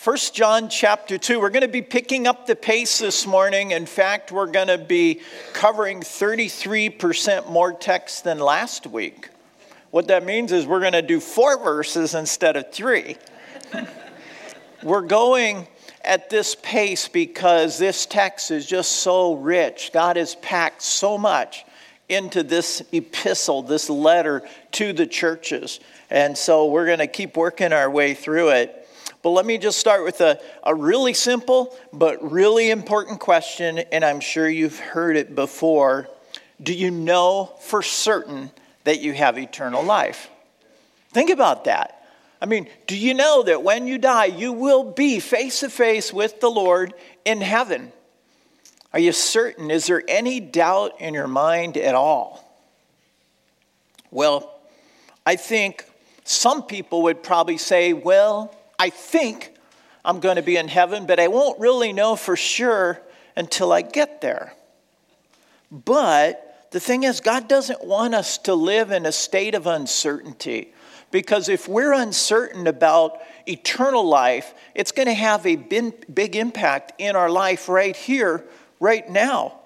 First John chapter 2. We're going to be picking up the pace this morning. In fact, we're going to be covering 33% more text than last week. What that means is we're going to do four verses instead of three. we're going at this pace because this text is just so rich. God has packed so much into this epistle, this letter to the churches. And so we're going to keep working our way through it. But let me just start with a, a really simple but really important question, and I'm sure you've heard it before. Do you know for certain that you have eternal life? Think about that. I mean, do you know that when you die, you will be face to face with the Lord in heaven? Are you certain? Is there any doubt in your mind at all? Well, I think some people would probably say, well, I think I'm going to be in heaven, but I won't really know for sure until I get there. But the thing is, God doesn't want us to live in a state of uncertainty. Because if we're uncertain about eternal life, it's going to have a big impact in our life right here, right now.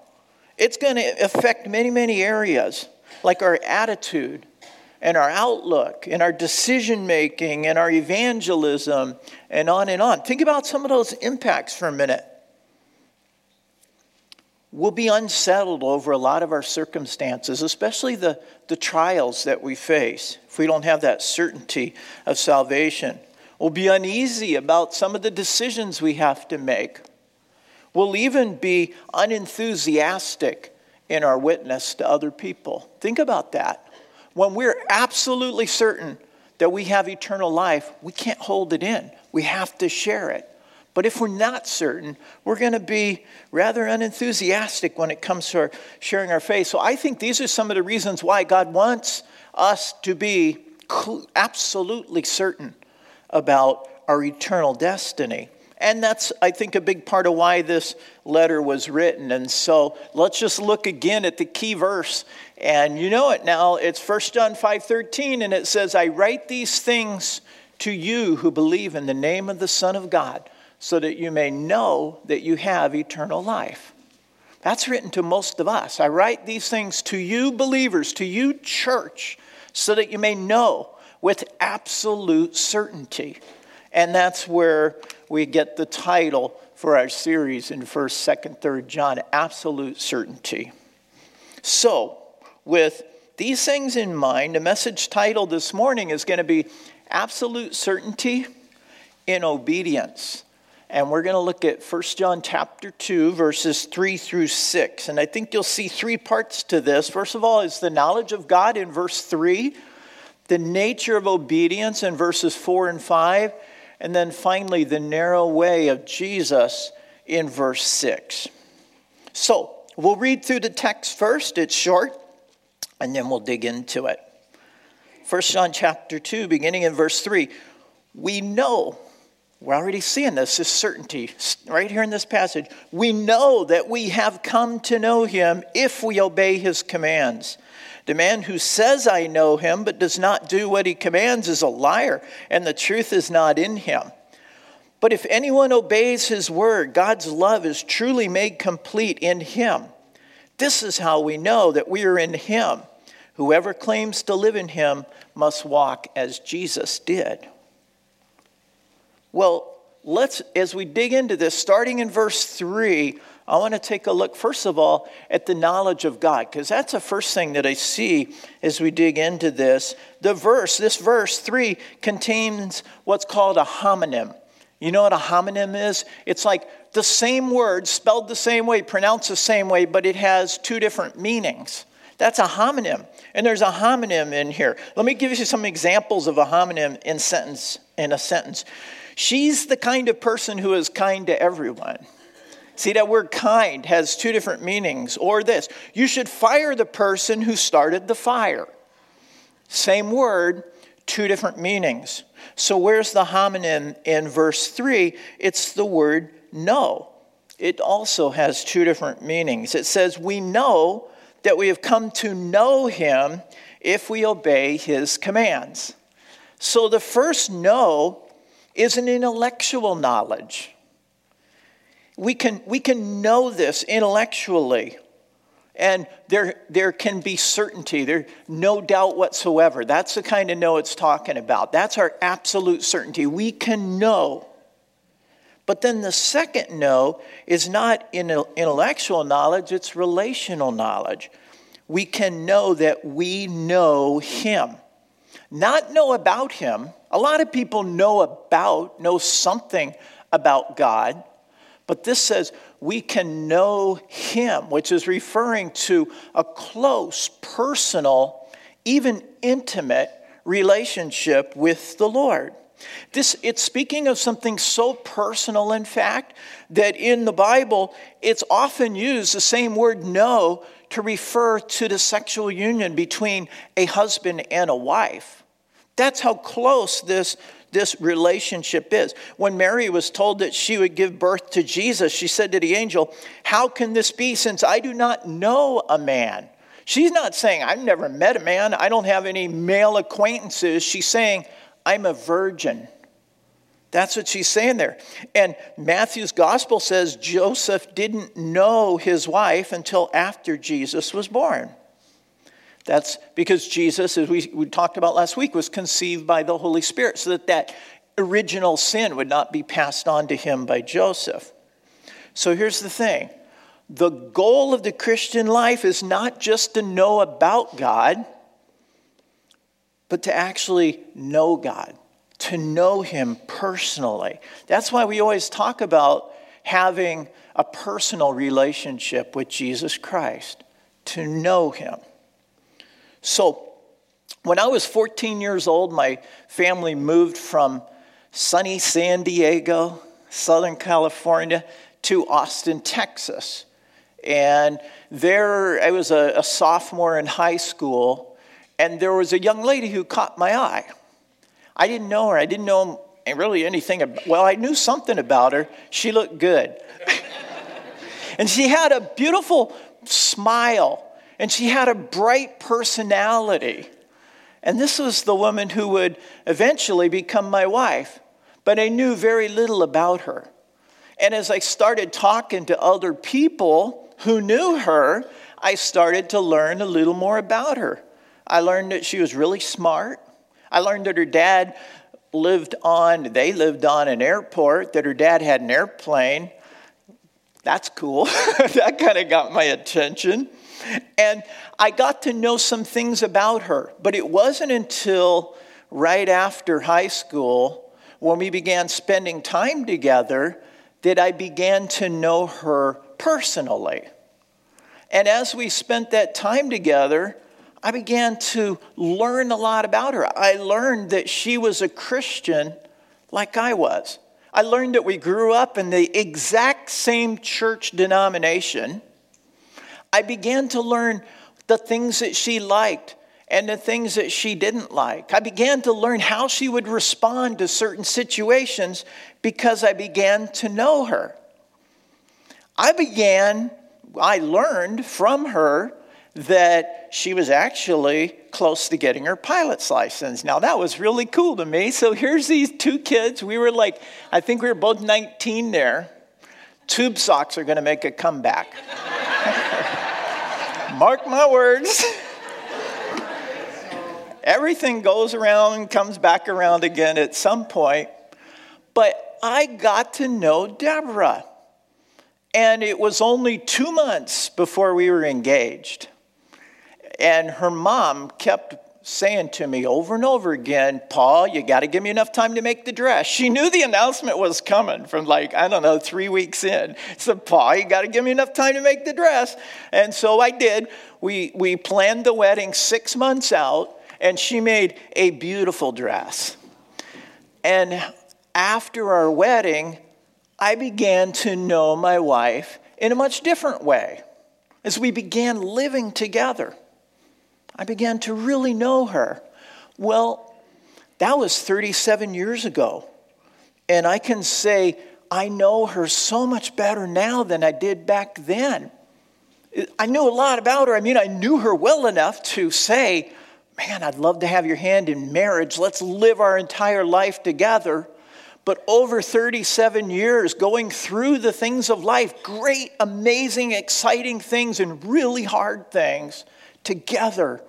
It's going to affect many, many areas, like our attitude, and our outlook and our decision making and our evangelism and on and on. Think about some of those impacts for a minute. We'll be unsettled over a lot of our circumstances, especially the, the trials that we face, if we don't have that certainty of salvation. We'll be uneasy about some of the decisions we have to make. We'll even be unenthusiastic in our witness to other people. Think about that when we're absolutely certain that we have eternal life, we can't hold it in. We have to share it. But if we're not certain, we're going to be rather unenthusiastic when it comes to our sharing our faith. So I think these are some of the reasons why God wants us to be absolutely certain about our eternal destiny. And that's, I think, a big part of why this letter was written. And so let's just look again at the key verse. And you know it now. It's 1 John 5.13, and it says, I write these things to you who believe in the name of the Son of God, so that you may know that you have eternal life. That's written to most of us. I write these things to you, believers, to you, church, so that you may know with absolute certainty. And that's where we get the title for our series in 1st, 2nd, 3rd John Absolute Certainty. So, with these things in mind, the message title this morning is going to be Absolute Certainty in Obedience. And we're going to look at 1 John chapter 2 verses 3 through 6. And I think you'll see three parts to this. First of all is the knowledge of God in verse 3, the nature of obedience in verses 4 and 5, and then finally, the narrow way of Jesus in verse 6. So, we'll read through the text first. It's short, and then we'll dig into it. 1 John chapter 2, beginning in verse 3. We know, we're already seeing this, this certainty right here in this passage. We know that we have come to know him if we obey his commands. The man who says, I know him, but does not do what he commands is a liar, and the truth is not in him. But if anyone obeys his word, God's love is truly made complete in him. This is how we know that we are in him. Whoever claims to live in him must walk as Jesus did. Well, let's, as we dig into this, starting in verse 3, I want to take a look, first of all, at the knowledge of God, because that's the first thing that I see as we dig into this. The verse, this verse 3, contains what's called a homonym. You know what a homonym is? It's like the same word, spelled the same way, pronounced the same way, but it has two different meanings. That's a homonym. And there's a homonym in here. Let me give you some examples of a homonym in sentence in a sentence. She's the kind of person who is kind to everyone. See, that word kind has two different meanings. Or this you should fire the person who started the fire. Same word, two different meanings. So, where's the homonym in verse 3? It's the word know. It also has two different meanings. It says, We know that we have come to know him if we obey his commands. So, the first know is an intellectual knowledge. We can, we can know this intellectually. And there, there can be certainty, there no doubt whatsoever. That's the kind of know it's talking about. That's our absolute certainty. We can know. But then the second know is not intellectual knowledge, it's relational knowledge. We can know that we know Him. Not know about Him. A lot of people know about, know something about God. But this says we can know him, which is referring to a close, personal, even intimate relationship with the Lord. This it's speaking of something so personal in fact that in the Bible it's often used the same word know to refer to the sexual union between a husband and a wife. That's how close this this relationship is. When Mary was told that she would give birth to Jesus, she said to the angel, How can this be since I do not know a man? She's not saying, I've never met a man, I don't have any male acquaintances. She's saying, I'm a virgin. That's what she's saying there. And Matthew's gospel says Joseph didn't know his wife until after Jesus was born. That's because Jesus, as we, we talked about last week, was conceived by the Holy Spirit so that that original sin would not be passed on to him by Joseph. So here's the thing the goal of the Christian life is not just to know about God, but to actually know God, to know Him personally. That's why we always talk about having a personal relationship with Jesus Christ, to know Him. So, when I was 14 years old, my family moved from sunny San Diego, Southern California, to Austin, Texas. And there, I was a, a, sophomore in high school, and there was a young lady who caught my eye. I didn't know her, I didn't know really anything about, well, I knew something about her. She looked good. and she had a beautiful smile and she had a bright personality. And this was the woman who would eventually become my wife. But I knew very little about her. And as I started talking to other people who knew her, I started to learn a little more about her. I learned that she was really smart. I learned that her dad lived on, they lived on an airport, that her dad had an airplane. That's cool. that kind of got my attention. And I got to know some things about her, but it wasn't until right after high school when we began spending time together that I began to know her personally. And as we spent that time together, I began to learn a lot about her. I learned that she was a Christian like I was. I learned that we grew up in the exact same church denomination. I began to learn the things that she liked and the things that she didn't like. I began to learn how she would respond to certain situations because I began to know her. I began, I learned from her that she was actually close to getting her pilot's license. Now, that was really cool to me. So here's these two kids. We were like, I think we were both 19 there. Tube socks are going to make a comeback. Mark my words. Everything goes around and comes back around again at some point. But I got to know Deborah. And it was only two months before we were engaged. And her mom kept saying to me over and over again, Paul, you got to give me enough time to make the dress. She knew the announcement was coming from like, I don't know, three weeks in. So, Paul, you got to give me enough time to make the dress. And so I did. We, we planned the wedding six months out, and she made a beautiful dress. And after our wedding, I began to know my wife in a much different way as we began living together. I began to really know her. Well, that was 37 years ago. And I can say, I know her so much better now than I did back then. I knew a lot about her. I mean, I knew her well enough to say, Man, I'd love to have your hand in marriage. Let's live our entire life together. but over 37 years going through the things of life great, amazing, exciting things, and really hard things together.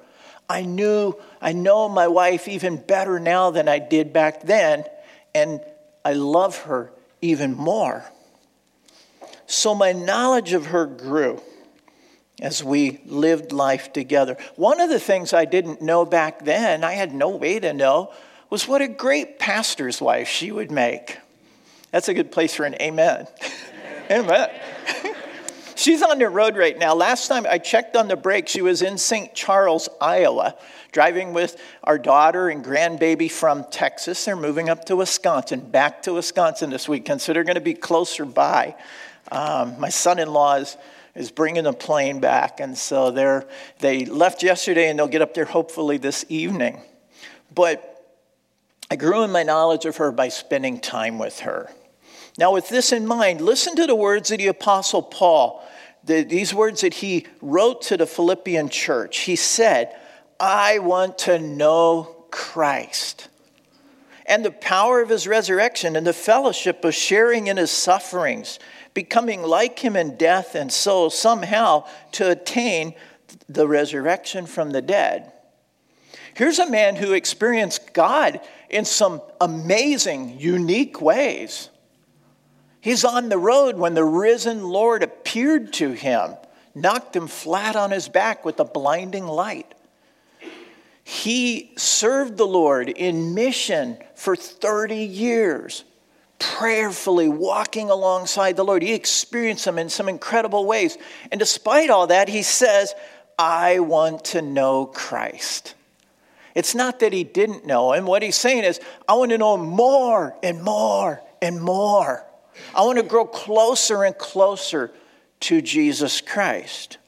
I knew, I know my wife even better now than I did back then, and I love her even more. So my knowledge of her grew as we lived life together. One of the things I didn't know back then, I had no way to know, was what a great pastor's wife she would make. That's a good place for an amen. amen. She's on the road right now. Last time I checked on the break, she was in St. Charles, Iowa, driving with our daughter and grandbaby from Texas. They're moving up to Wisconsin, back to Wisconsin this weekend, so they're going to be closer by. Um, my son in law is is bringing a plane back. And so they're, they left yesterday and they'll get up there hopefully this evening. But I grew in my knowledge of her by spending time with her. Now, with this in mind, listen to the words of the Apostle Paul, the, these words that he wrote to the Philippian church. He said, I want to know Christ and the power of his resurrection and the fellowship of sharing in his sufferings becoming like him in death, and so somehow to attain the resurrection from the dead. Here's a man who experienced God in some amazing, unique ways. He's on the road when the risen Lord appeared to him, knocked him flat on his back with a blinding light. He served the Lord in mission for 30 years prayerfully walking alongside the Lord. He experienced Him in some incredible ways. And despite all that, he says, I want to know Christ. It's not that he didn't know him. What he's saying is, I want to know more and more and more. I want to grow closer and closer to Jesus Christ.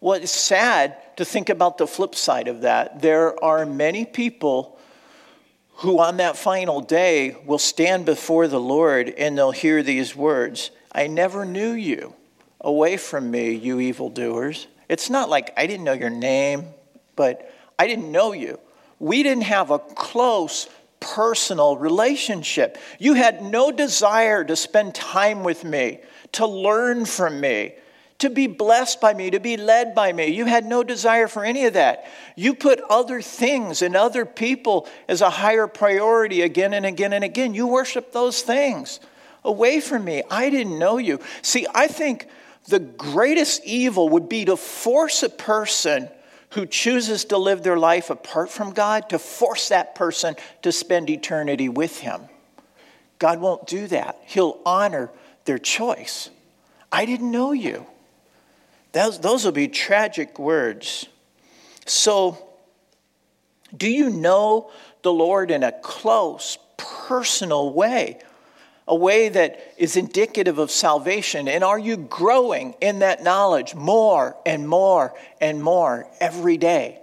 Well, it's sad to think about the flip side of that. There are many people who on that final day will stand before the Lord and they'll hear these words I never knew you. Away from me, you evildoers. It's not like I didn't know your name, but I didn't know you. We didn't have a close personal relationship. You had no desire to spend time with me, to learn from me, to be blessed by me, to be led by me. You had no desire for any of that. You put other things and other people as a higher priority again and again and again. You worship those things away from me. I didn't know you. See, I think the greatest evil would be to force a person who chooses to live their life apart from God to force that person to spend eternity with Him. God won't do that. He'll honor their choice. I didn't know you. Those, those will be tragic words. So, do you know the Lord in a close, personal way? A way that is indicative of salvation? And are you growing in that knowledge more and more and more every day?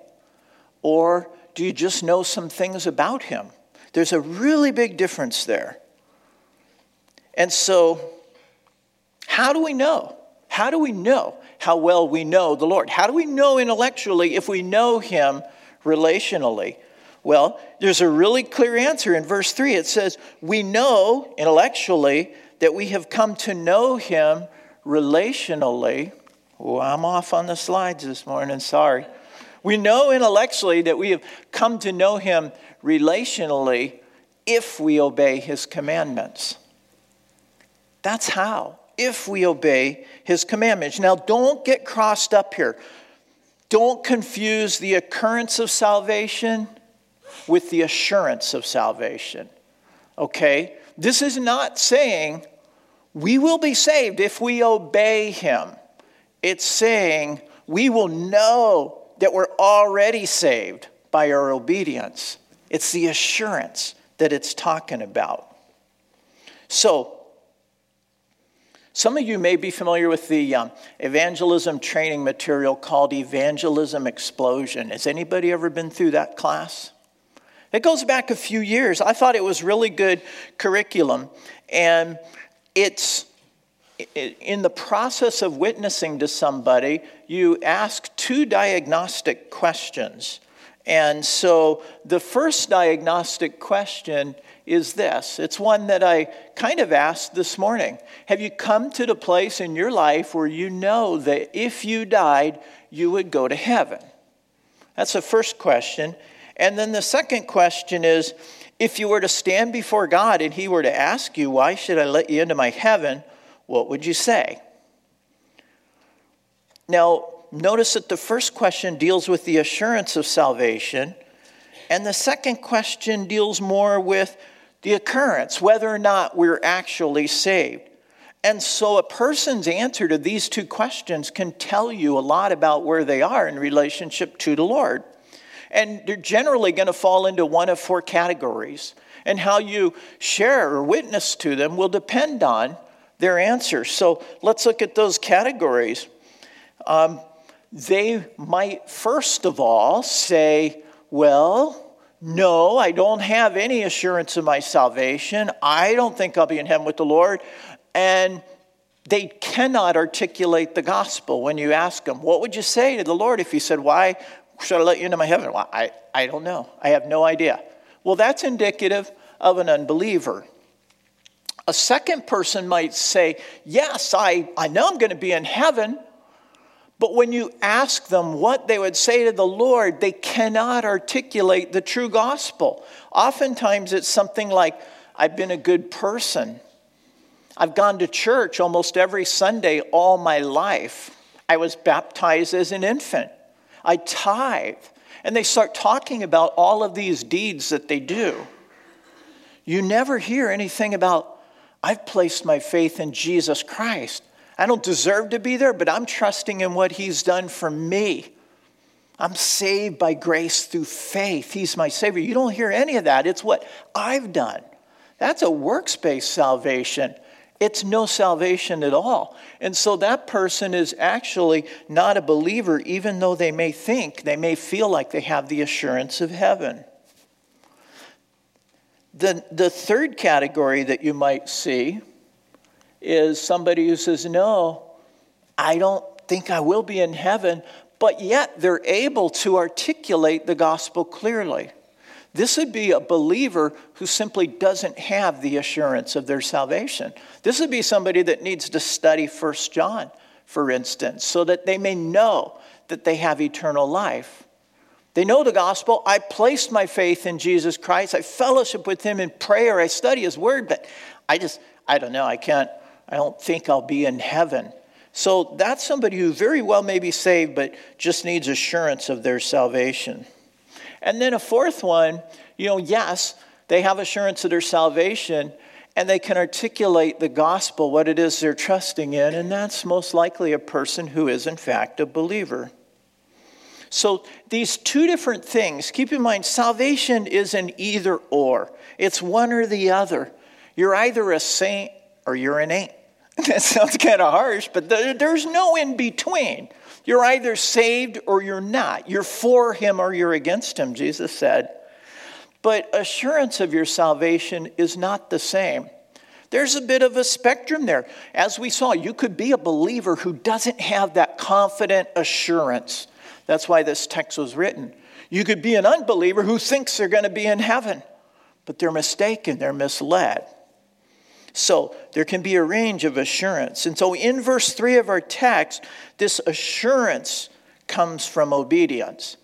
Or do you just know some things about Him? There's a really big difference there. And so, how do we know? How do we know how well we know the Lord? How do we know intellectually if we know Him relationally? Well, there's a really clear answer in verse 3. It says, We know intellectually that we have come to know Him relationally. Oh, I'm off on the slides this morning, sorry. We know intellectually that we have come to know Him relationally if we obey His commandments. That's how if we obey his commandments. Now, don't get crossed up here. Don't confuse the occurrence of salvation with the assurance of salvation. Okay? This is not saying we will be saved if we obey him. It's saying we will know that we're already saved by our obedience. It's the assurance that it's talking about. So, some of you may be familiar with the um, evangelism training material called Evangelism Explosion. Has anybody ever been through that class? It goes back a few years. I thought it was really good curriculum. And it's in the process of witnessing to somebody, you ask two diagnostic questions. And so the first diagnostic question is this it's one that I kind of asked this morning. Have you come to the place in your life where you know that if you died, you would go to heaven? That's the first question. And then the second question is if you were to stand before God and He were to ask you, Why should I let you into my heaven? What would you say? Now, notice that the first question deals with the assurance of salvation, and the second question deals more with the occurrence, whether or not we're actually saved. And so, a person's answer to these two questions can tell you a lot about where they are in relationship to the Lord. And they're generally going to fall into one of four categories. And how you share or witness to them will depend on their answer. So, let's look at those categories. Um, they might, first of all, say, Well, no, I don't have any assurance of my salvation. I don't think I'll be in heaven with the Lord. And they cannot articulate the gospel when you ask them, What would you say to the Lord if He said, Why should I let you into my heaven? Well, I, I don't know. I have no idea. Well, that's indicative of an unbeliever. A second person might say, Yes, I, I know I'm going to be in heaven. But when you ask them what they would say to the Lord, they cannot articulate the true gospel. Oftentimes it's something like, I've been a good person. I've gone to church almost every Sunday all my life. I was baptized as an infant. I tithe. And they start talking about all of these deeds that they do. You never hear anything about, I've placed my faith in Jesus Christ. I don't deserve to be there, but I'm trusting in what He's done for me. I'm saved by grace through faith. He's my Savior. You don't hear any of that. It's what I've done. That's a works based salvation. It's no salvation at all. And so that person is actually not a believer, even though they may think, they may feel like they have the assurance of heaven. The, the third category that you might see is somebody who says, No, I don't think I will be in heaven, but yet they're able to articulate the gospel clearly. This would be a believer who simply doesn't have the assurance of their salvation. This would be somebody that needs to study First John, for instance, so that they may know that they have eternal life. They know the gospel. I placed my faith in Jesus Christ. I fellowship with him in prayer. I study his word, but I just, I don't know. I can't, I don't think I'll be in heaven. So that's somebody who very well may be saved, but just needs assurance of their salvation. And then a fourth one, you know, yes, they have assurance of their salvation and they can articulate the gospel, what it is they're trusting in, and that's most likely a person who is, in fact, a believer. So, these two different things, keep in mind, salvation is an either or, it's one or the other. You're either a saint or you're an ain't. That sounds kind of harsh, but there's no in between. You're either saved or you're not. You're for him or you're against him, Jesus said. But assurance of your salvation is not the same. There's a bit of a spectrum there. As we saw, you could be a believer who doesn't have that confident assurance. That's why this text was written. You could be an unbeliever who thinks they're going to be in heaven, but they're mistaken, they're misled. So there can be a range of assurance. And so in verse 3 of our text, this assurance comes from obedience.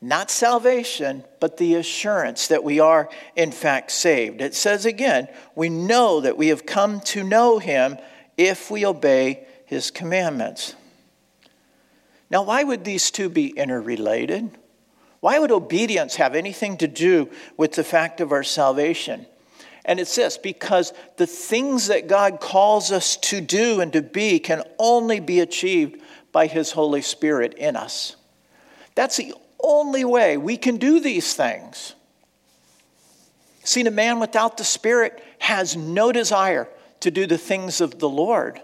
Not salvation, but the assurance that we are in fact saved. It says again, we know that we have come to know him if we obey his commandments. Now, why would these two be interrelated? Why would obedience have anything to do with the fact of our salvation? And it's this because the things that God calls us to do and to be can only be achieved by His Holy Spirit in us. That's the only way we can do these things. See, a man without the Spirit has no desire to do the things of the Lord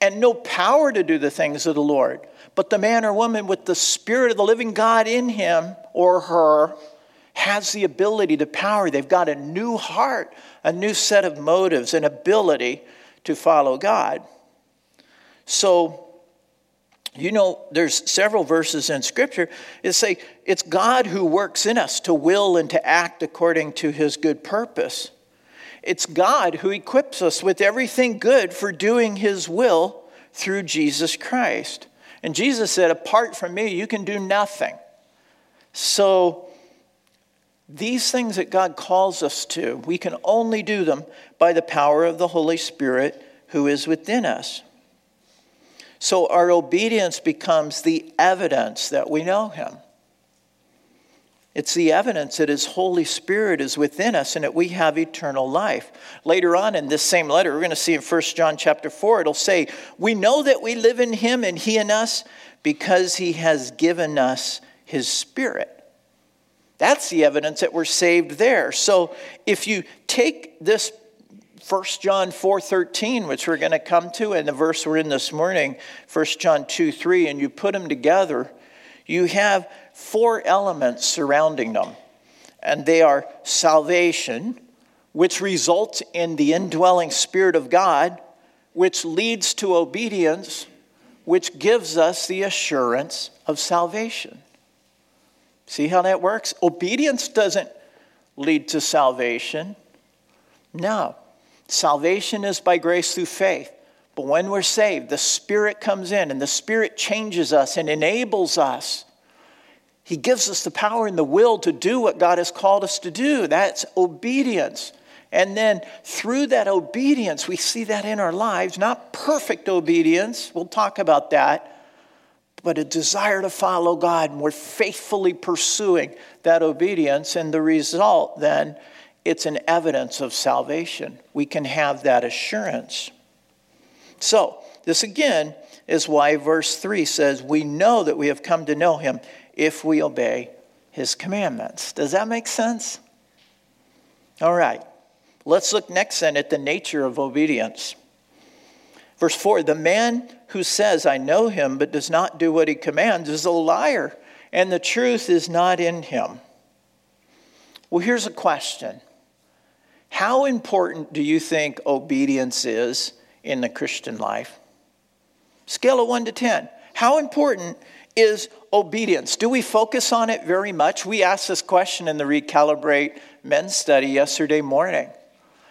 and no power to do the things of the Lord. But the man or woman with the Spirit of the living God in him or her has the ability, the power. They've got a new heart, a new set of motives, and ability to follow God. So, you know, there's several verses in Scripture that say it's God who works in us to will and to act according to his good purpose. It's God who equips us with everything good for doing his will through Jesus Christ. And Jesus said, Apart from me, you can do nothing. So, these things that God calls us to, we can only do them by the power of the Holy Spirit who is within us. So our obedience becomes the evidence that we know Him. It's the evidence that His Holy Spirit is within us and that we have eternal life. Later on in this same letter, we're going to see in 1 John chapter 4, it'll say, We know that we live in Him and He in us because He has given us His Spirit. That's the evidence that we're saved there. So if you take this 1 John 4:13, which we're going to come to, and the verse we're in this morning, 1 John 2, 3, and you put them together, you have four elements surrounding them. And they are salvation, which results in the indwelling Spirit of God, which leads to obedience, which gives us the assurance of salvation. See how that works? Obedience doesn't lead to salvation. No. Salvation is by grace through faith. But when we're saved, the Spirit comes in and the Spirit changes us and enables us. He gives us the power and the will to do what God has called us to do. That's obedience. And then through that obedience, we see that in our lives, not perfect obedience, we'll talk about that, but a desire to follow God. And we're faithfully pursuing that obedience. And the result then it's an evidence of salvation. We can have that assurance. So, this again is why verse 3 says, We know that we have come to know him if we obey his commandments. Does that make sense? All right. Let's look next then at the nature of obedience. Verse 4 The man who says, I know him, but does not do what he commands, is a liar, and the truth is not in him. Well, here's a question how important do you think obedience is in the Christian life? Scale of 1 to 10. How important is obedience? Do we focus on it very much? We asked this question in the Recalibrate men's study yesterday morning.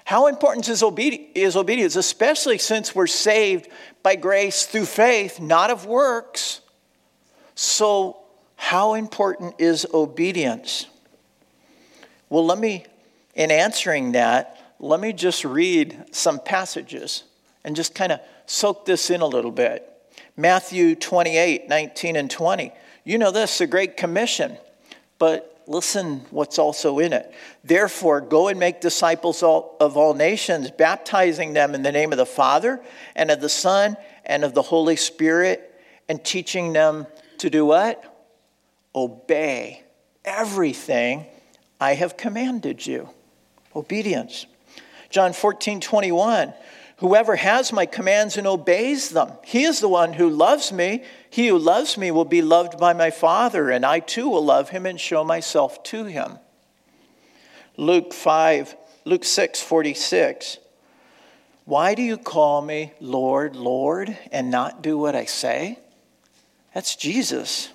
How important is, obedi- is obedience, especially since we're saved by grace through faith, not of works? So, how important is obedience? Well, let me in answering that, let me just read some passages and just kind of soak this in a little bit. Matthew 28 19 and 20. You know this, the Great Commission, but listen what's also in it. Therefore, go and make disciples of all nations, baptizing them in the name of the Father and of the Son and of the Holy Spirit, and teaching them to do what? Obey everything I have commanded you obedience. John 14, 21. Whoever has my commands and obeys them, he is the one who loves me. He who loves me will be loved by my Father, and I too will love him and show myself to him. Luke 5, Luke 6, 46. Why do you call me Lord, Lord, and not do what I say? That's Jesus.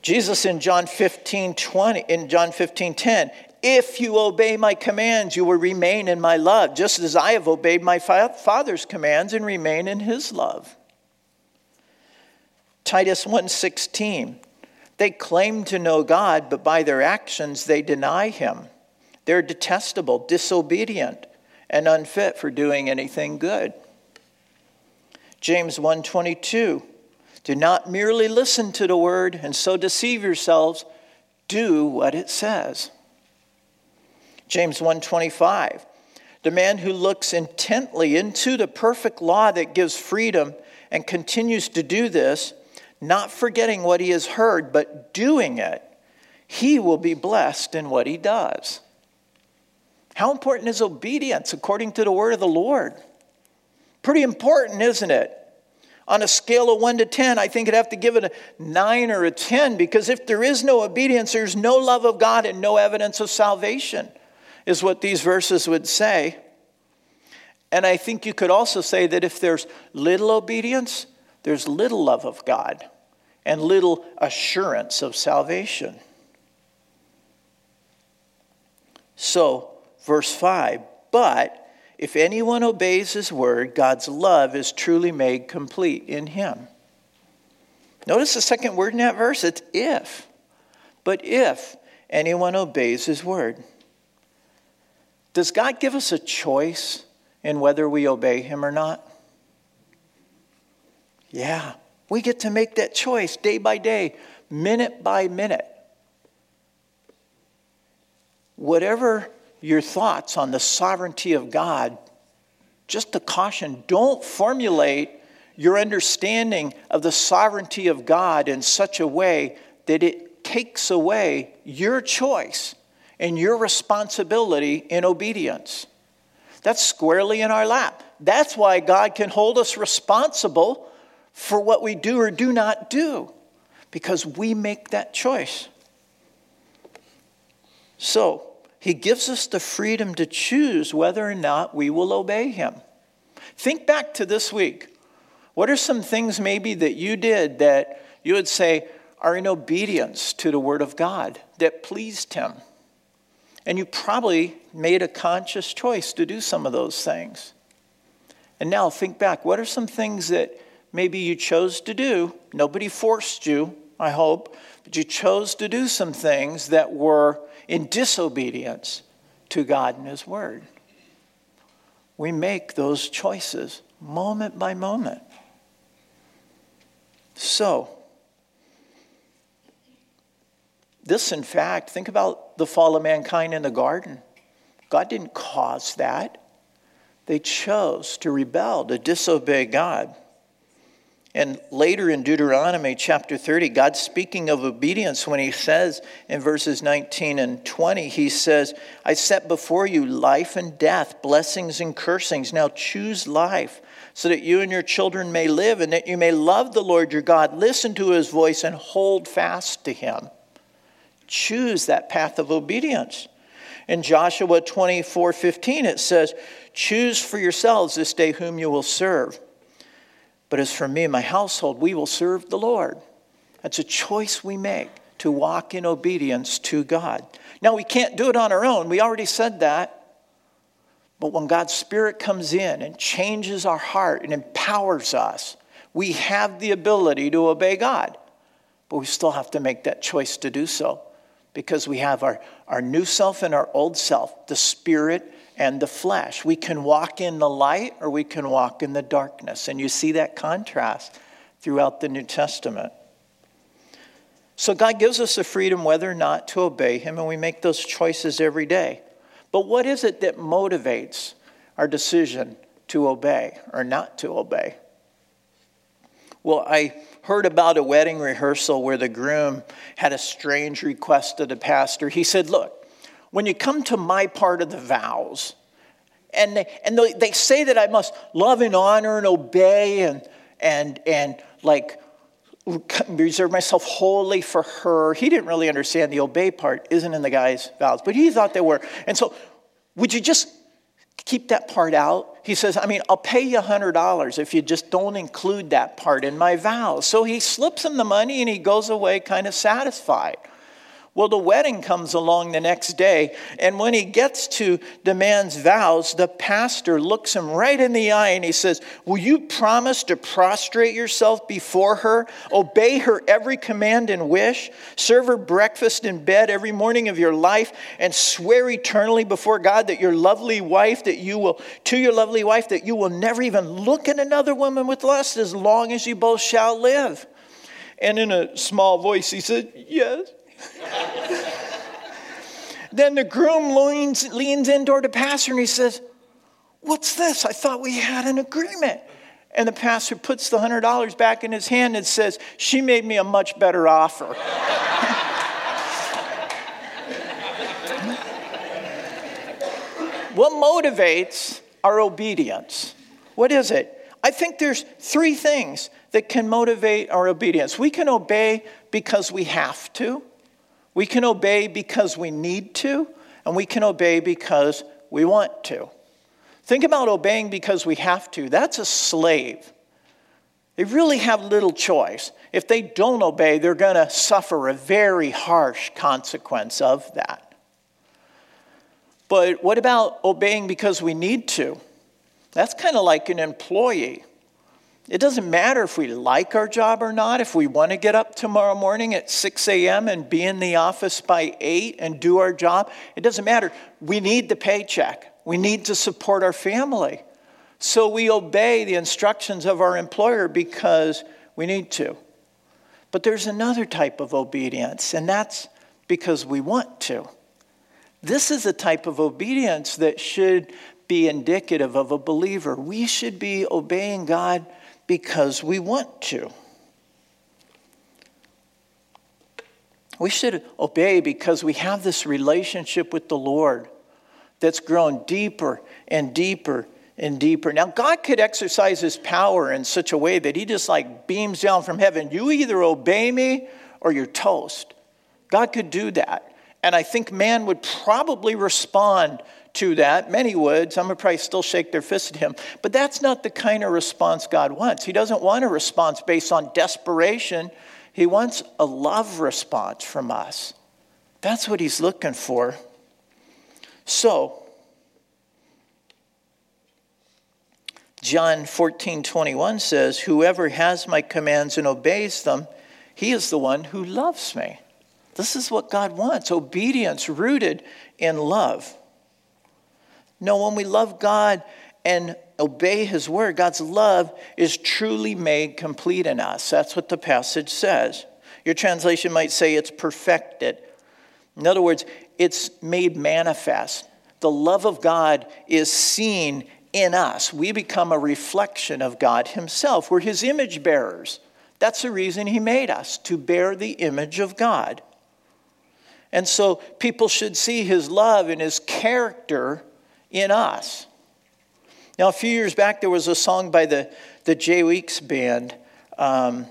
Jesus in John 15, 20, in John 15, 10, if you obey my commands, you will remain in my love, just as I have obeyed my Father's commands and remain in his love. Titus 1:16 They claim to know God, but by their actions they deny him. They're detestable, disobedient, and unfit for doing anything good. James 1:22 Do not merely listen to the word and so deceive yourselves, do what it says. James 1:25. The man who looks intently into the perfect law that gives freedom and continues to do this, not forgetting what he has heard, but doing it, he will be blessed in what he does. How important is obedience according to the word of the Lord? Pretty important, isn't it? On a scale of 1 to 10, I think I'd have to give it a 9 or a 10 because if there is no obedience, there's no love of God and no evidence of salvation is what these verses would say. And I think you could also say that if there's little obedience, there's little love of God and little assurance of salvation. So, verse 5 But if anyone obeys his word, God's love is truly made complete in him. Notice the second word in that verse it's if. But if anyone obeys his word. Does God give us a choice in whether we obey him or not? Yeah, we get to make that choice day by day, minute by minute. Whatever your thoughts on the sovereignty of God, just a caution don't formulate your understanding of the sovereignty of God in such a way that it takes away your choice and your responsibility in obedience. That's squarely in our lap. That's why God can hold us responsible for what we do or do not do, because we make that choice. So, He gives us the freedom to choose whether or not we will obey Him. Think back to this week. What are some things maybe that you did that you would say are in obedience to the Word of God that pleased Him? And you probably made a conscious choice to do some of those things. And now think back what are some things that maybe you chose to do? Nobody forced you, I hope, but you chose to do some things that were in disobedience to God and His Word. We make those choices moment by moment. So, this, in fact, think about the fall of mankind in the garden. God didn't cause that. They chose to rebel, to disobey God. And later in Deuteronomy chapter 30, God's speaking of obedience when he says in verses 19 and 20, he says, I set before you life and death, blessings and cursings. Now choose life so that you and your children may live and that you may love the Lord your God, listen to his voice, and hold fast to him. Choose that path of obedience. In Joshua 24 15, it says, Choose for yourselves this day whom you will serve. But as for me and my household, we will serve the Lord. That's a choice we make to walk in obedience to God. Now, we can't do it on our own. We already said that. But when God's Spirit comes in and changes our heart and empowers us, we have the ability to obey God. But we still have to make that choice to do so because we have our, our new self and our old self, the Spirit and the flesh. We can walk in the light or we can walk in the darkness. And you see that contrast throughout the New Testament. So God gives us the freedom whether or not to obey Him, and we make those choices every day. But what is it that motivates our decision to obey or not to obey? Well, I heard about a wedding rehearsal where the groom had a strange request of the pastor. He said, Look, when you come to my part of the vows, and they, and they say that I must love and honor and obey and, and, and like reserve myself wholly for her. He didn't really understand the obey part, isn't in the guy's vows, but he thought they were. And so, would you just keep that part out? He says, I mean, I'll pay you $100 if you just don't include that part in my vows. So he slips him the money and he goes away kind of satisfied. Well, the wedding comes along the next day, and when he gets to the man's vows, the pastor looks him right in the eye and he says, Will you promise to prostrate yourself before her, obey her every command and wish, serve her breakfast in bed every morning of your life, and swear eternally before God that your lovely wife, that you will, to your lovely wife, that you will never even look at another woman with lust as long as you both shall live? And in a small voice, he said, Yes. then the groom leans, leans in toward the pastor and he says, What's this? I thought we had an agreement. And the pastor puts the $100 back in his hand and says, She made me a much better offer. what motivates our obedience? What is it? I think there's three things that can motivate our obedience. We can obey because we have to. We can obey because we need to, and we can obey because we want to. Think about obeying because we have to. That's a slave. They really have little choice. If they don't obey, they're going to suffer a very harsh consequence of that. But what about obeying because we need to? That's kind of like an employee. It doesn't matter if we like our job or not, if we want to get up tomorrow morning at 6 a.m. and be in the office by 8 and do our job. It doesn't matter. We need the paycheck, we need to support our family. So we obey the instructions of our employer because we need to. But there's another type of obedience, and that's because we want to. This is a type of obedience that should be indicative of a believer. We should be obeying God because we want to. We should obey because we have this relationship with the Lord that's grown deeper and deeper and deeper. Now, God could exercise his power in such a way that he just like beams down from heaven. You either obey me or you're toast. God could do that. And I think man would probably respond to that. Many would. Some would probably still shake their fist at him. But that's not the kind of response God wants. He doesn't want a response based on desperation, He wants a love response from us. That's what He's looking for. So, John 14, 21 says, Whoever has my commands and obeys them, he is the one who loves me. This is what God wants obedience rooted in love. No, when we love God and obey His word, God's love is truly made complete in us. That's what the passage says. Your translation might say it's perfected. In other words, it's made manifest. The love of God is seen in us. We become a reflection of God Himself. We're His image bearers. That's the reason He made us, to bear the image of God. And so people should see His love and His character in us. Now, a few years back, there was a song by the, the J Weeks band, um,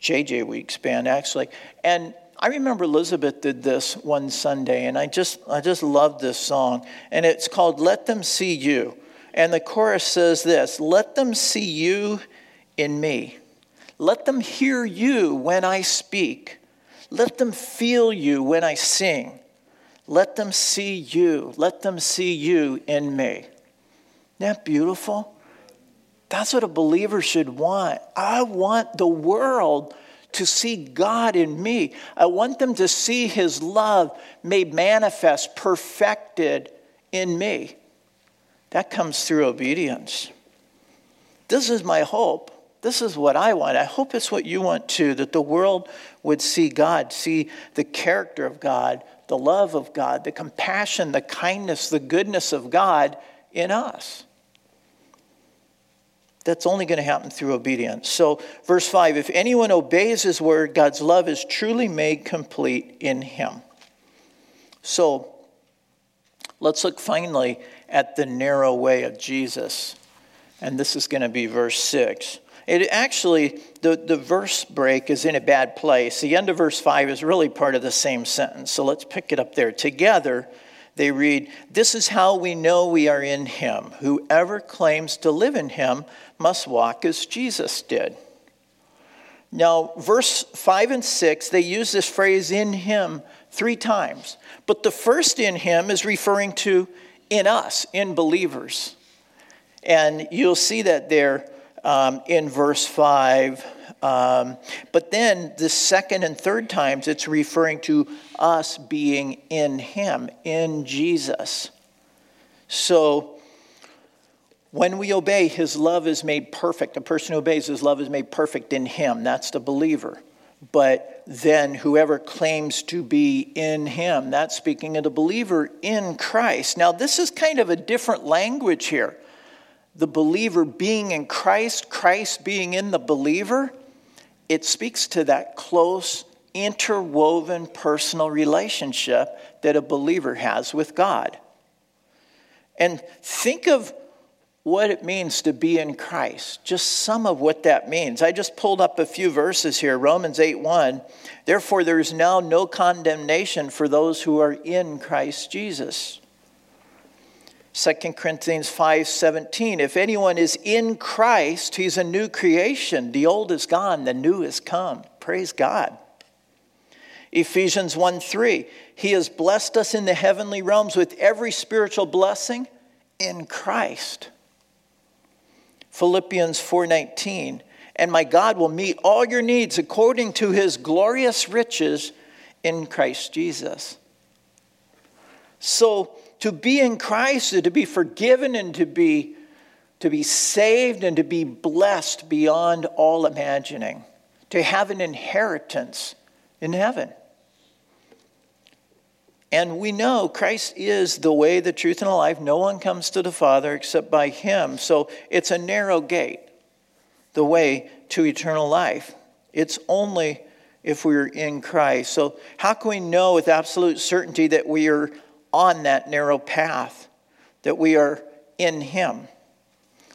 JJ Weeks band, actually. And I remember Elizabeth did this one Sunday, and I just, I just loved this song. And it's called Let Them See You. And the chorus says this Let them see you in me. Let them hear you when I speak. Let them feel you when I sing. Let them see you. Let them see you in me. Isn't that beautiful? That's what a believer should want. I want the world to see God in me. I want them to see His love made manifest, perfected in me. That comes through obedience. This is my hope. This is what I want. I hope it's what you want too, that the world would see God, see the character of God, the love of God, the compassion, the kindness, the goodness of God in us. That's only going to happen through obedience. So, verse 5 if anyone obeys his word, God's love is truly made complete in him. So, let's look finally at the narrow way of Jesus. And this is going to be verse 6. It actually, the, the verse break is in a bad place. The end of verse 5 is really part of the same sentence. So let's pick it up there. Together, they read, This is how we know we are in him. Whoever claims to live in him must walk as Jesus did. Now, verse 5 and 6, they use this phrase in him three times. But the first in him is referring to in us, in believers. And you'll see that there um, in verse 5. Um, but then the second and third times, it's referring to us being in Him, in Jesus. So when we obey, His love is made perfect. A person who obeys, His love is made perfect in Him. That's the believer. But then whoever claims to be in Him, that's speaking of the believer in Christ. Now, this is kind of a different language here the believer being in Christ, Christ being in the believer, it speaks to that close, interwoven personal relationship that a believer has with God. And think of what it means to be in Christ, just some of what that means. I just pulled up a few verses here Romans 8 1. Therefore, there is now no condemnation for those who are in Christ Jesus. 2 Corinthians 5:17 If anyone is in Christ, he's a new creation. The old is gone, the new is come. Praise God. Ephesians 1 3. He has blessed us in the heavenly realms with every spiritual blessing in Christ. Philippians 4:19 and my God will meet all your needs according to his glorious riches in Christ Jesus. So to be in Christ is to be forgiven and to be to be saved and to be blessed beyond all imagining, to have an inheritance in heaven. And we know Christ is the way, the truth, and the life. No one comes to the Father except by Him. So it's a narrow gate, the way to eternal life. It's only if we're in Christ. So, how can we know with absolute certainty that we are on that narrow path, that we are in Him?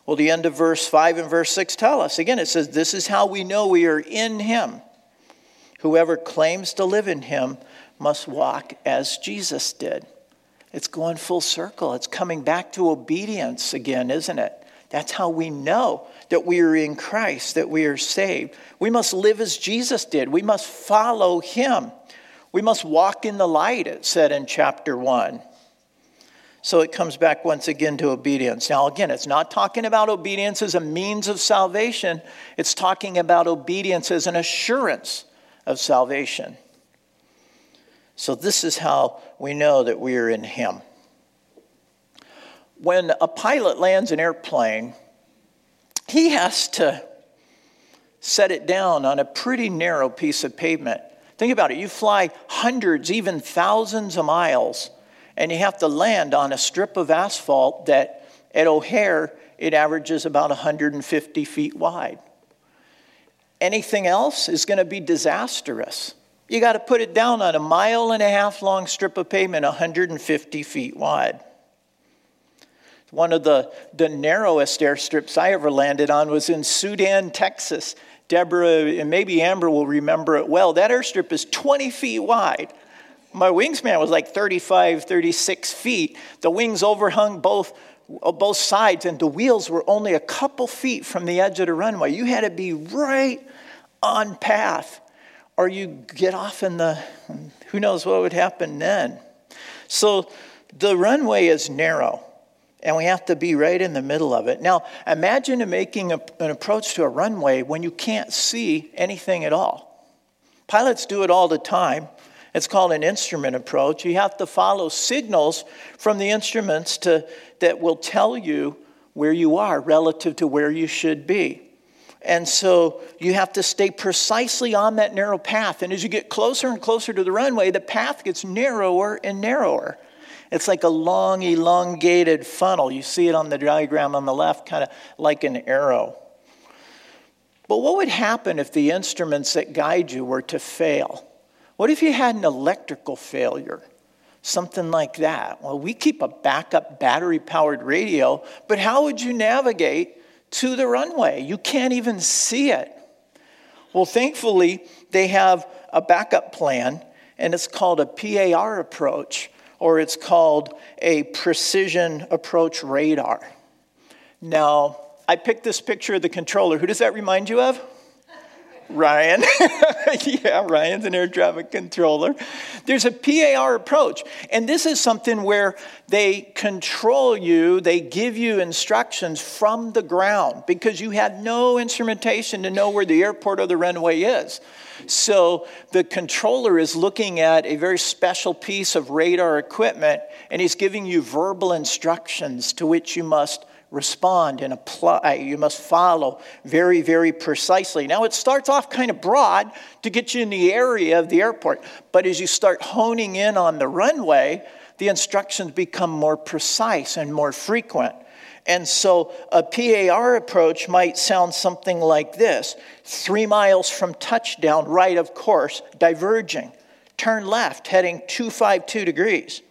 Well, the end of verse 5 and verse 6 tell us. Again, it says, This is how we know we are in Him. Whoever claims to live in Him must walk as Jesus did. It's going full circle. It's coming back to obedience again, isn't it? That's how we know that we are in Christ, that we are saved. We must live as Jesus did. We must follow him. We must walk in the light, it said in chapter 1. So it comes back once again to obedience. Now, again, it's not talking about obedience as a means of salvation, it's talking about obedience as an assurance of salvation. So, this is how we know that we are in Him. When a pilot lands an airplane, he has to set it down on a pretty narrow piece of pavement. Think about it you fly hundreds, even thousands of miles, and you have to land on a strip of asphalt that at O'Hare it averages about 150 feet wide. Anything else is going to be disastrous. You got to put it down on a mile and a half long strip of pavement, 150 feet wide. One of the, the narrowest airstrips I ever landed on was in Sudan, Texas. Deborah and maybe Amber will remember it well. That airstrip is 20 feet wide. My wingspan was like 35, 36 feet. The wings overhung both, both sides, and the wheels were only a couple feet from the edge of the runway. You had to be right on path or you get off in the, who knows what would happen then. So the runway is narrow, and we have to be right in the middle of it. Now, imagine making a, an approach to a runway when you can't see anything at all. Pilots do it all the time. It's called an instrument approach. You have to follow signals from the instruments to, that will tell you where you are relative to where you should be. And so you have to stay precisely on that narrow path. And as you get closer and closer to the runway, the path gets narrower and narrower. It's like a long, elongated funnel. You see it on the diagram on the left, kind of like an arrow. But what would happen if the instruments that guide you were to fail? What if you had an electrical failure? Something like that. Well, we keep a backup battery powered radio, but how would you navigate to the runway. You can't even see it. Well, thankfully, they have a backup plan, and it's called a PAR approach, or it's called a precision approach radar. Now, I picked this picture of the controller. Who does that remind you of? Ryan. yeah, Ryan's an air traffic controller. There's a PAR approach. And this is something where they control you, they give you instructions from the ground because you had no instrumentation to know where the airport or the runway is. So the controller is looking at a very special piece of radar equipment and he's giving you verbal instructions to which you must respond and apply. Uh, you must follow very, very precisely. Now, it starts off kind of broad to get you in the area of the airport, but as you start honing in on the runway, the instructions become more precise and more frequent. And so a PAR approach might sound something like this three miles from touchdown, right of course, diverging. Turn left, heading 252 degrees.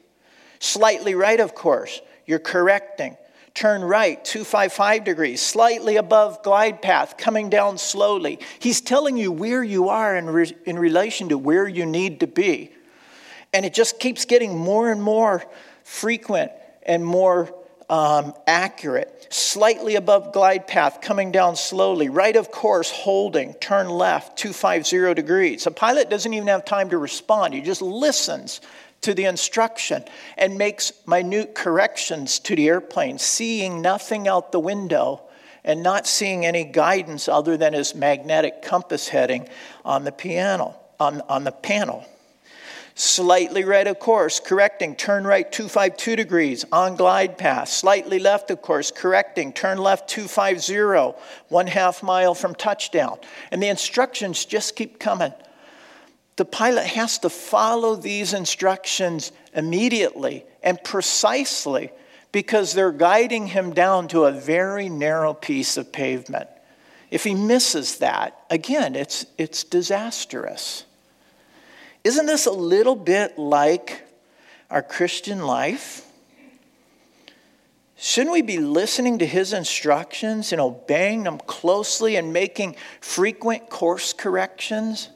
Slightly right of course, you're correcting turn right 255 degrees, slightly above glide path, coming down slowly. He's telling you where you are in, re- in relation to where you need to be. And it just keeps getting more and more frequent and more um, accurate, slightly above glide path, coming down slowly, right of course, holding, turn left, 250 degrees. A pilot doesn't even have time to respond, he just listens to the instruction and makes minute corrections to the airplane, seeing nothing out the window and not seeing any guidance other than his magnetic compass heading on the piano, on, on the panel. Slightly right of course, correcting, turn right 252 degrees on glide path. Slightly left of course, correcting, turn left 250, one half mile from touchdown. And the instructions just keep coming. The pilot has to follow these instructions immediately and precisely because they're guiding him down to a very narrow piece of pavement. If he misses that, again, it's, it's disastrous. Isn't this a little bit like our Christian life? Shouldn't we be listening to his instructions and obeying them closely and making frequent course corrections?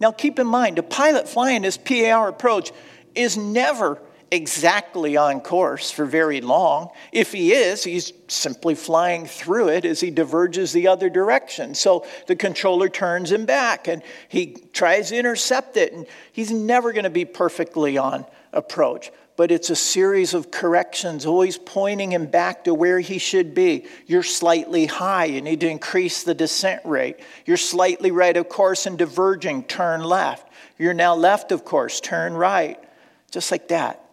Now, keep in mind, a pilot flying this PAR approach is never exactly on course for very long. If he is, he's simply flying through it as he diverges the other direction. So the controller turns him back and he tries to intercept it, and he's never going to be perfectly on approach. But it's a series of corrections, always pointing him back to where he should be. You're slightly high, you need to increase the descent rate. You're slightly right, of course, and diverging, turn left. You're now left, of course, turn right. Just like that.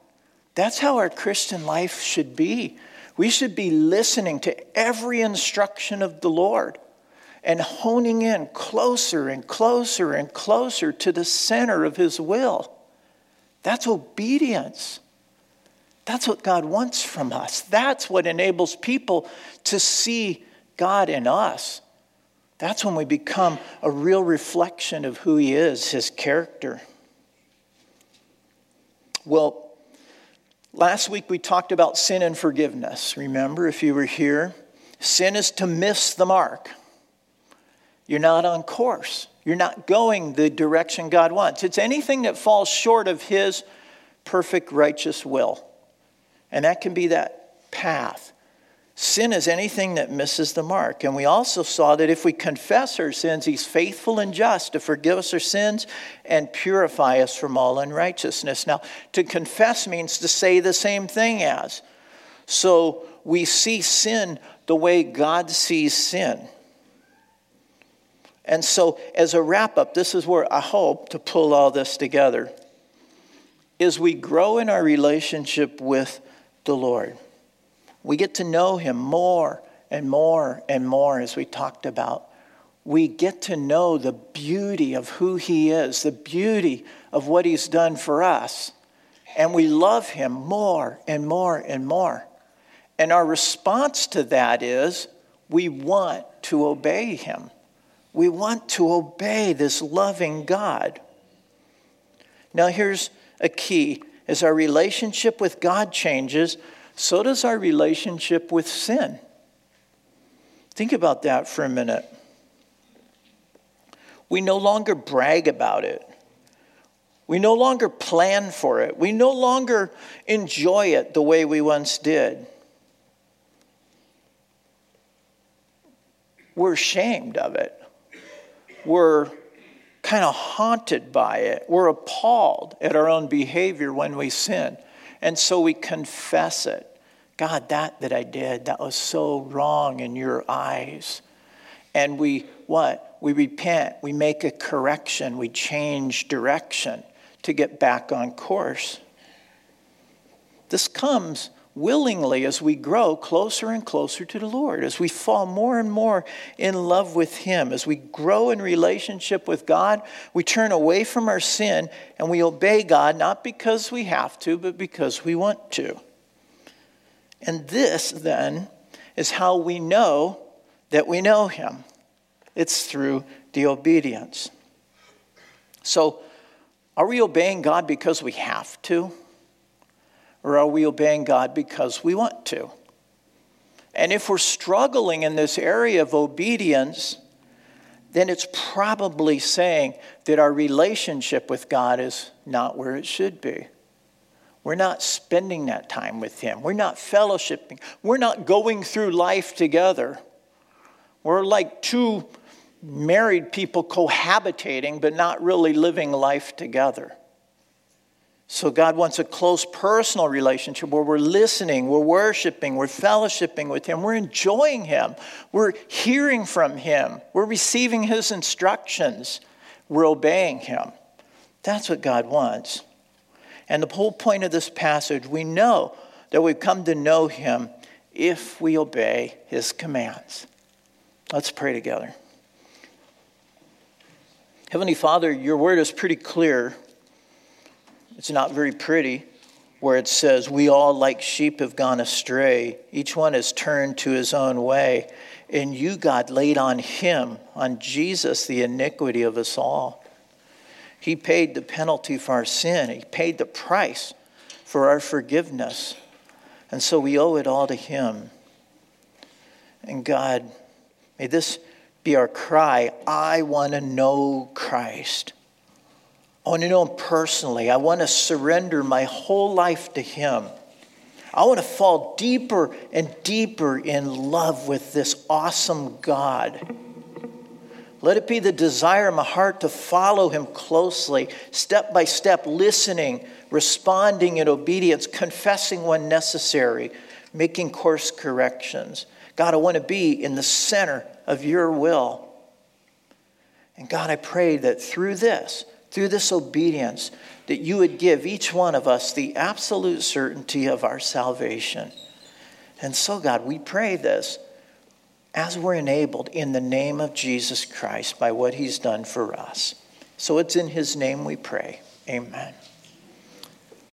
That's how our Christian life should be. We should be listening to every instruction of the Lord and honing in closer and closer and closer to the center of His will. That's obedience. That's what God wants from us. That's what enables people to see God in us. That's when we become a real reflection of who He is, His character. Well, Last week we talked about sin and forgiveness. Remember, if you were here, sin is to miss the mark. You're not on course. You're not going the direction God wants. It's anything that falls short of His perfect righteous will. And that can be that path. Sin is anything that misses the mark. And we also saw that if we confess our sins, He's faithful and just to forgive us our sins and purify us from all unrighteousness. Now, to confess means to say the same thing as. So we see sin the way God sees sin. And so, as a wrap up, this is where I hope to pull all this together. Is we grow in our relationship with the Lord we get to know him more and more and more, as we talked about. We get to know the beauty of who he is, the beauty of what he's done for us. And we love him more and more and more. And our response to that is we want to obey him. We want to obey this loving God. Now, here's a key as our relationship with God changes, so does our relationship with sin. Think about that for a minute. We no longer brag about it. We no longer plan for it. We no longer enjoy it the way we once did. We're ashamed of it. We're kind of haunted by it. We're appalled at our own behavior when we sin. And so we confess it. God, that that I did, that was so wrong in your eyes. And we what? We repent, we make a correction, we change direction to get back on course. This comes willingly as we grow closer and closer to the Lord, as we fall more and more in love with Him, as we grow in relationship with God, we turn away from our sin and we obey God, not because we have to, but because we want to. And this, then, is how we know that we know Him it's through the obedience. So, are we obeying God because we have to? Or are we obeying God because we want to? And if we're struggling in this area of obedience, then it's probably saying that our relationship with God is not where it should be. we're not spending that time with Him. We're not fellowshipping. We're not going through life together. We're like two married people cohabitating, but not really living life together. So, God wants a close personal relationship where we're listening, we're worshiping, we're fellowshipping with Him, we're enjoying Him, we're hearing from Him, we're receiving His instructions, we're obeying Him. That's what God wants. And the whole point of this passage, we know that we've come to know Him if we obey His commands. Let's pray together. Heavenly Father, your word is pretty clear. It's not very pretty, where it says, We all, like sheep, have gone astray. Each one has turned to his own way. And you, God, laid on him, on Jesus, the iniquity of us all. He paid the penalty for our sin, He paid the price for our forgiveness. And so we owe it all to Him. And God, may this be our cry I want to know Christ. I want to know Him personally. I want to surrender my whole life to Him. I want to fall deeper and deeper in love with this awesome God. Let it be the desire of my heart to follow him closely, step by step, listening, responding in obedience, confessing when necessary, making course corrections. God, I want to be in the center of your will. And God, I pray that through this, through this obedience, that you would give each one of us the absolute certainty of our salvation. And so, God, we pray this as we're enabled in the name of Jesus Christ by what he's done for us. So it's in his name we pray. Amen.